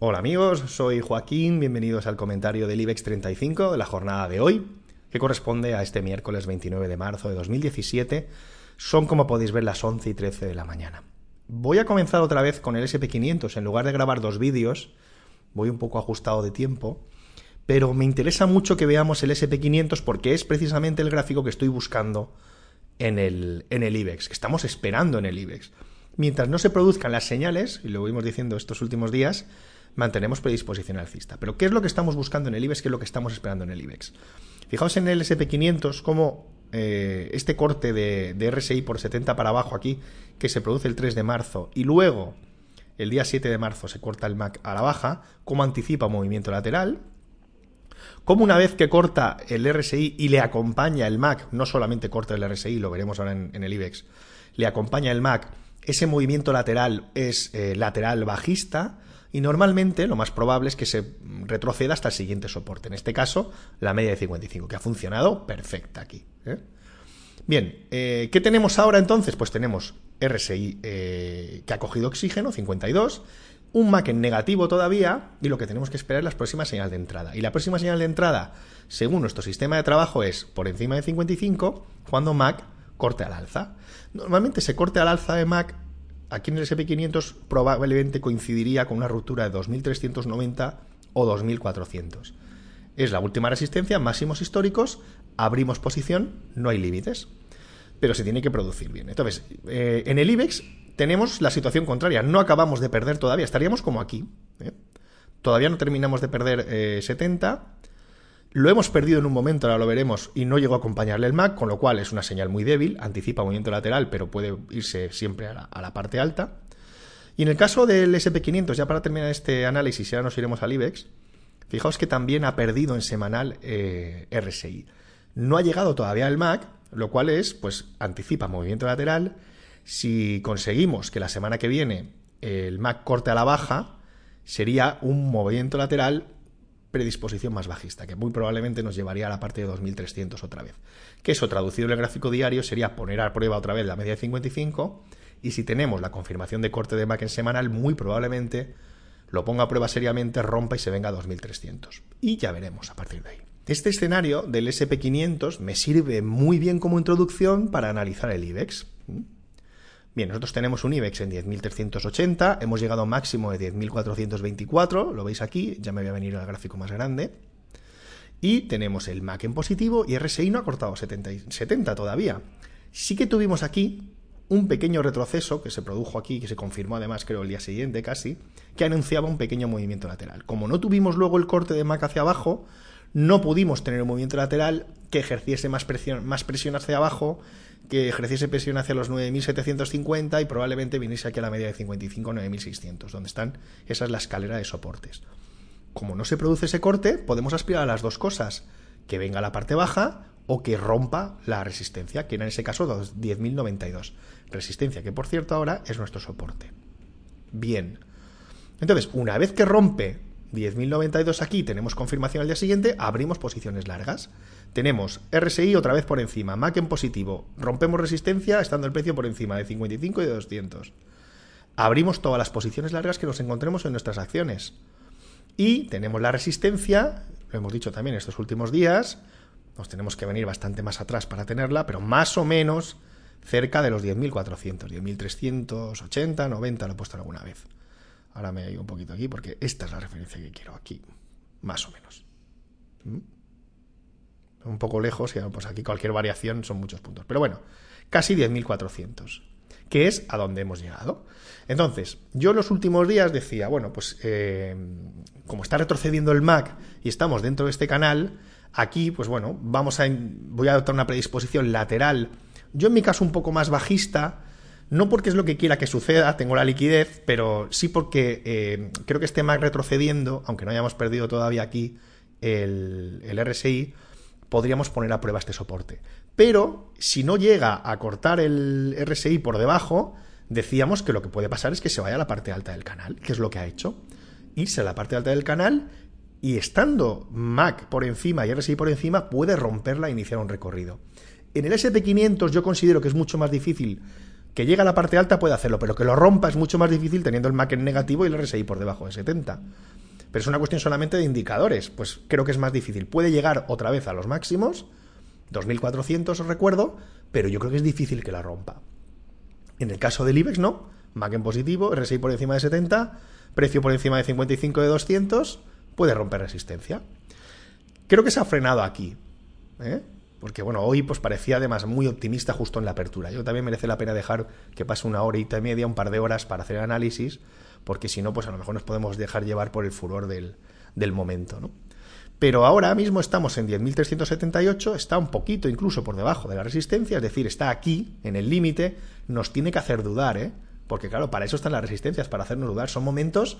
Hola amigos, soy Joaquín, bienvenidos al comentario del IBEX 35 de la jornada de hoy, que corresponde a este miércoles 29 de marzo de 2017. Son, como podéis ver, las 11 y 13 de la mañana. Voy a comenzar otra vez con el SP500. En lugar de grabar dos vídeos, voy un poco ajustado de tiempo, pero me interesa mucho que veamos el SP500 porque es precisamente el gráfico que estoy buscando en el, en el IBEX, que estamos esperando en el IBEX. Mientras no se produzcan las señales, y lo vimos diciendo estos últimos días, mantenemos predisposición alcista. Pero ¿qué es lo que estamos buscando en el IBEX? ¿Qué es lo que estamos esperando en el IBEX? Fijaos en el SP500 como eh, este corte de, RSI por 70 para abajo aquí, que se produce el 3 de marzo, y luego el día 7 de marzo se corta el MAC a la baja, como anticipa movimiento lateral, como una vez que corta el RSI y le acompaña el MAC, no solamente corta el RSI, lo veremos ahora en, el IBEX, le acompaña el MAC, ese movimiento lateral es eh, lateral bajista, y normalmente lo más probable es que se retroceda hasta el siguiente soporte. En este caso, la media de 55, que ha funcionado perfecta aquí. ¿eh? Bien, eh, ¿qué tenemos ahora entonces? Pues tenemos RSI eh, que ha cogido oxígeno, 52, un MAC en negativo todavía, y lo que tenemos que esperar es la próxima señal de entrada. Y la próxima señal de entrada, según nuestro sistema de trabajo, es por encima de 55, cuando MAC corte al alza. Normalmente se corte al alza de MAC aquí en el SP500 probablemente coincidiría con una ruptura de 2390 o 2400. Es la última resistencia, máximos históricos, abrimos posición, no hay límites, pero se tiene que producir bien. Entonces, eh, en el IBEX tenemos la situación contraria, no acabamos de perder todavía, estaríamos como aquí. ¿eh? Todavía no terminamos de perder 70 eh, lo hemos perdido en un momento, ahora lo veremos, y no llegó a acompañarle el MAC, con lo cual es una señal muy débil, anticipa movimiento lateral, pero puede irse siempre a la, parte alta. Y en el caso del SP500, ya para terminar este análisis, ya nos iremos al IBEX, fijaos que también ha perdido en semanal eh, RSI. No ha llegado todavía el MAC, lo cual es, pues, anticipa movimiento lateral. Si conseguimos que la semana que viene el MAC corte a la baja, sería un movimiento lateral predisposición más bajista, que muy probablemente nos llevaría a la parte de 2300 otra vez. Que eso traducido en el gráfico diario sería poner a prueba otra vez la media de 55 y si tenemos la confirmación de corte de MAC en semanal, muy probablemente lo ponga a prueba seriamente, rompa y se venga a 2300. Y ya veremos a partir de ahí. Este escenario del SP500 me sirve muy bien como introducción para analizar el IBEX. Bien, nosotros tenemos un IBEX en 10.380, hemos llegado a un máximo de 10.424, lo veis aquí, ya me voy a venir al gráfico más grande. Y tenemos el MAC en positivo y RSI no ha cortado 70, 70 todavía. Sí que tuvimos aquí un pequeño retroceso que se produjo aquí, que se confirmó además creo el día siguiente casi, que anunciaba un pequeño movimiento lateral. Como no tuvimos luego el corte de MAC hacia abajo, no pudimos tener un movimiento lateral que ejerciese más presión, más presión hacia abajo que ejerciese presión hacia los 9.750 y probablemente viniese aquí a la media de 55 9.600, donde están, esa es la escalera de soportes. Como no se produce ese corte, podemos aspirar a las dos cosas, que venga la parte baja o que rompa la resistencia, que en ese caso 10.092. Resistencia que por cierto ahora es nuestro soporte. Bien. Entonces, una vez que rompe 10.092 aquí, tenemos confirmación al día siguiente, abrimos posiciones largas. Tenemos RSI otra vez por encima, MAC en positivo, rompemos resistencia estando el precio por encima de 55 y de 200. Abrimos todas las posiciones largas que nos encontremos en nuestras acciones. Y tenemos la resistencia, lo hemos dicho también estos últimos días, nos tenemos que venir bastante más atrás para tenerla, pero más o menos cerca de los 10.400, 10.380, 90 lo he puesto alguna vez. Ahora me ido un poquito aquí porque esta es la referencia que quiero aquí, más o menos. ¿Mm? Un poco lejos, y pues aquí cualquier variación son muchos puntos. Pero bueno, casi 10.400, que es a donde hemos llegado. Entonces, yo los últimos días decía, bueno, pues eh, como está retrocediendo el MAC y estamos dentro de este canal, aquí, pues bueno, vamos a, voy a adoptar una predisposición lateral. Yo en mi caso un poco más bajista, No porque es lo que quiera que suceda, tengo la liquidez, pero sí porque eh, creo que este Mac retrocediendo, aunque no hayamos perdido todavía aquí el, el RSI, podríamos poner a prueba este soporte. Pero si no llega a cortar el RSI por debajo, decíamos que lo que puede pasar es que se vaya a la parte alta del canal, que es lo que ha hecho. Irse a la parte alta del canal y estando Mac por encima y RSI por encima, puede romperla e iniciar un recorrido. En el SP500 yo considero que es mucho más difícil que llegue a la parte alta, puede hacerlo, pero que lo rompa es mucho más difícil teniendo el Mac en negativo y el RSI por debajo de 70. Pero es una cuestión solamente de indicadores, pues creo que es más difícil. Puede llegar otra vez a los máximos, 2400 os recuerdo, pero yo creo que es difícil que la rompa. En el caso del IBEX no, Mac en positivo, RSI por encima de 70, precio por encima de 55 de 200, puede romper resistencia. Creo que se ha frenado aquí. ¿eh? Porque bueno, hoy pues parecía además muy optimista justo en la apertura. Yo también merece la pena dejar que pase una hora y media, un par de horas para hacer el análisis, porque si no, pues a lo mejor nos podemos dejar llevar por el furor del, del momento, ¿no? Pero ahora mismo estamos en 10.378, está un poquito incluso por debajo de la resistencia, es decir, está aquí, en el límite, nos tiene que hacer dudar, ¿eh? Porque claro, para eso están las resistencias, para hacernos dudar. Son momentos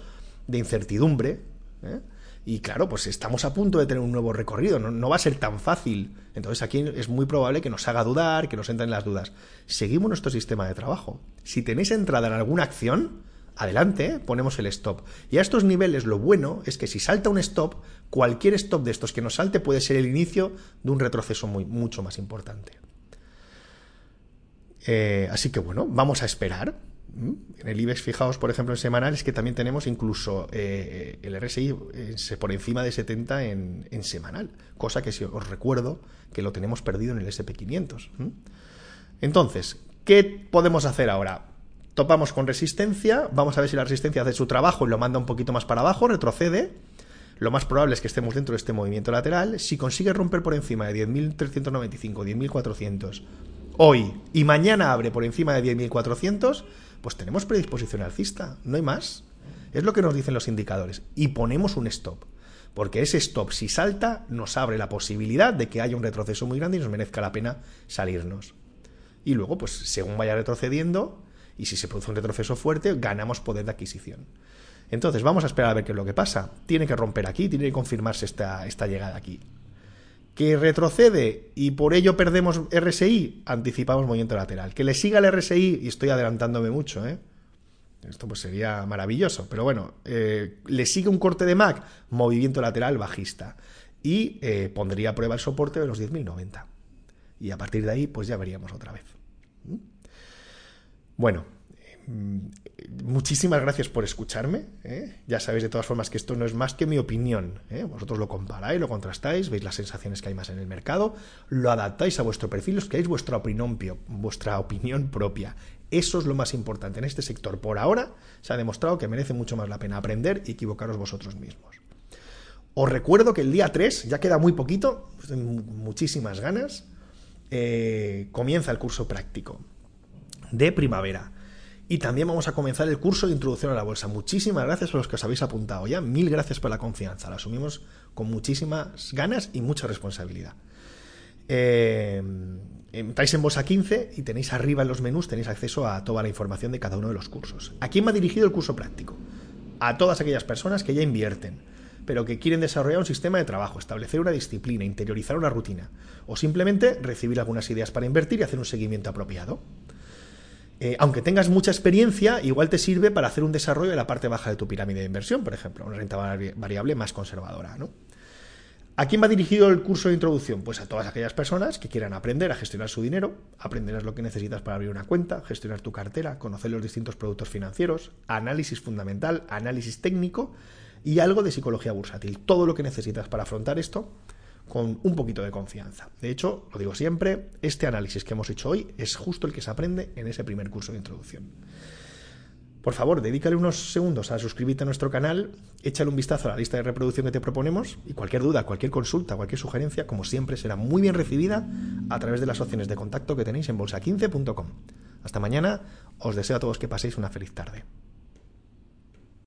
de incertidumbre, ¿eh? Y claro, pues estamos a punto de tener un nuevo recorrido, no, va a ser tan fácil. Entonces aquí es muy probable que nos haga dudar, que nos entren las dudas. Seguimos nuestro sistema de trabajo. Si tenéis entrada en alguna acción, adelante, ponemos el stop. Y a estos niveles lo bueno es que si salta un stop, cualquier stop de estos que nos salte puede ser el inicio de un retroceso muy, mucho más importante. Eh, así que bueno, vamos a esperar. En el IBEX, fijaos, por ejemplo, en semanal, es que también tenemos incluso eh, el RSI eh, por encima de 70 en, semanal, cosa que si os recuerdo que lo tenemos perdido en el SP500. Entonces, ¿qué podemos hacer ahora? Topamos con resistencia, vamos a ver si la resistencia hace su trabajo y lo manda un poquito más para abajo, retrocede. Lo más probable es que estemos dentro de este movimiento lateral. Si consigue romper por encima de 10.395, 10.400 hoy y mañana abre por encima de 10.400, pues tenemos predisposición alcista, no hay más. Es lo que nos dicen los indicadores. Y ponemos un stop. Porque ese stop, si salta, nos abre la posibilidad de que haya un retroceso muy grande y nos merezca la pena salirnos. Y luego, pues según vaya retrocediendo, y si se produce un retroceso fuerte, ganamos poder de adquisición. Entonces, vamos a esperar a ver qué es lo que pasa. Tiene que romper aquí, tiene que confirmarse esta, esta llegada aquí que retrocede y por ello perdemos RSI, anticipamos movimiento lateral. Que le siga el RSI, y estoy adelantándome mucho, ¿eh? Esto pues sería maravilloso, pero bueno, eh, le sigue un corte de MAC, movimiento lateral bajista. Y eh, pondría a prueba el soporte de los 10.090. Y a partir de ahí, pues ya veríamos otra vez. ¿Mm? Bueno, muchísimas gracias por escucharme. ¿eh? Ya sabéis de todas formas que esto no es más que mi opinión. ¿eh? Vosotros lo comparáis, lo contrastáis, veis las sensaciones que hay más en el mercado, lo adaptáis a vuestro perfil, os creáis vuestra opinión, vuestra opinión propia. Eso es lo más importante en este sector. Por ahora se ha demostrado que merece mucho más la pena aprender y equivocaros vosotros mismos. Os recuerdo que el día 3, ya queda muy poquito, pues muchísimas ganas, eh, comienza el curso práctico de primavera y también vamos a comenzar el curso de introducción a la bolsa. Muchísimas gracias a los que os habéis apuntado ya. Mil gracias por la confianza. La asumimos con muchísimas ganas y mucha responsabilidad. Eh, entráis en Bolsa 15 y tenéis arriba en los menús, tenéis acceso a toda la información de cada uno de los cursos. ¿A quién va dirigido el curso práctico? A todas aquellas personas que ya invierten, pero que quieren desarrollar un sistema de trabajo, establecer una disciplina, interiorizar una rutina, o simplemente recibir algunas ideas para invertir y hacer un seguimiento apropiado. Eh, aunque tengas mucha experiencia, igual te sirve para hacer un desarrollo de la parte baja de tu pirámide de inversión, por ejemplo, una renta variable más conservadora. ¿A quién va dirigido el curso de introducción? Pues a todas aquellas personas que quieran aprender a gestionar su dinero, aprender lo que necesitas para abrir una cuenta, gestionar tu cartera, conocer los distintos productos financieros, análisis fundamental, análisis técnico y algo de psicología bursátil. Todo lo que necesitas para afrontar esto con un poquito de confianza. De hecho, lo digo siempre, este análisis que hemos hecho hoy es justo el que se aprende en ese primer curso de introducción. Por favor, dedícale unos segundos a suscribirte a nuestro canal, échale un vistazo a la lista de reproducción que te proponemos y cualquier duda, cualquier consulta, cualquier sugerencia, como siempre, será muy bien recibida a través de las opciones de contacto que tenéis en bolsa15.com. Hasta mañana, os deseo a todos que paséis una feliz tarde.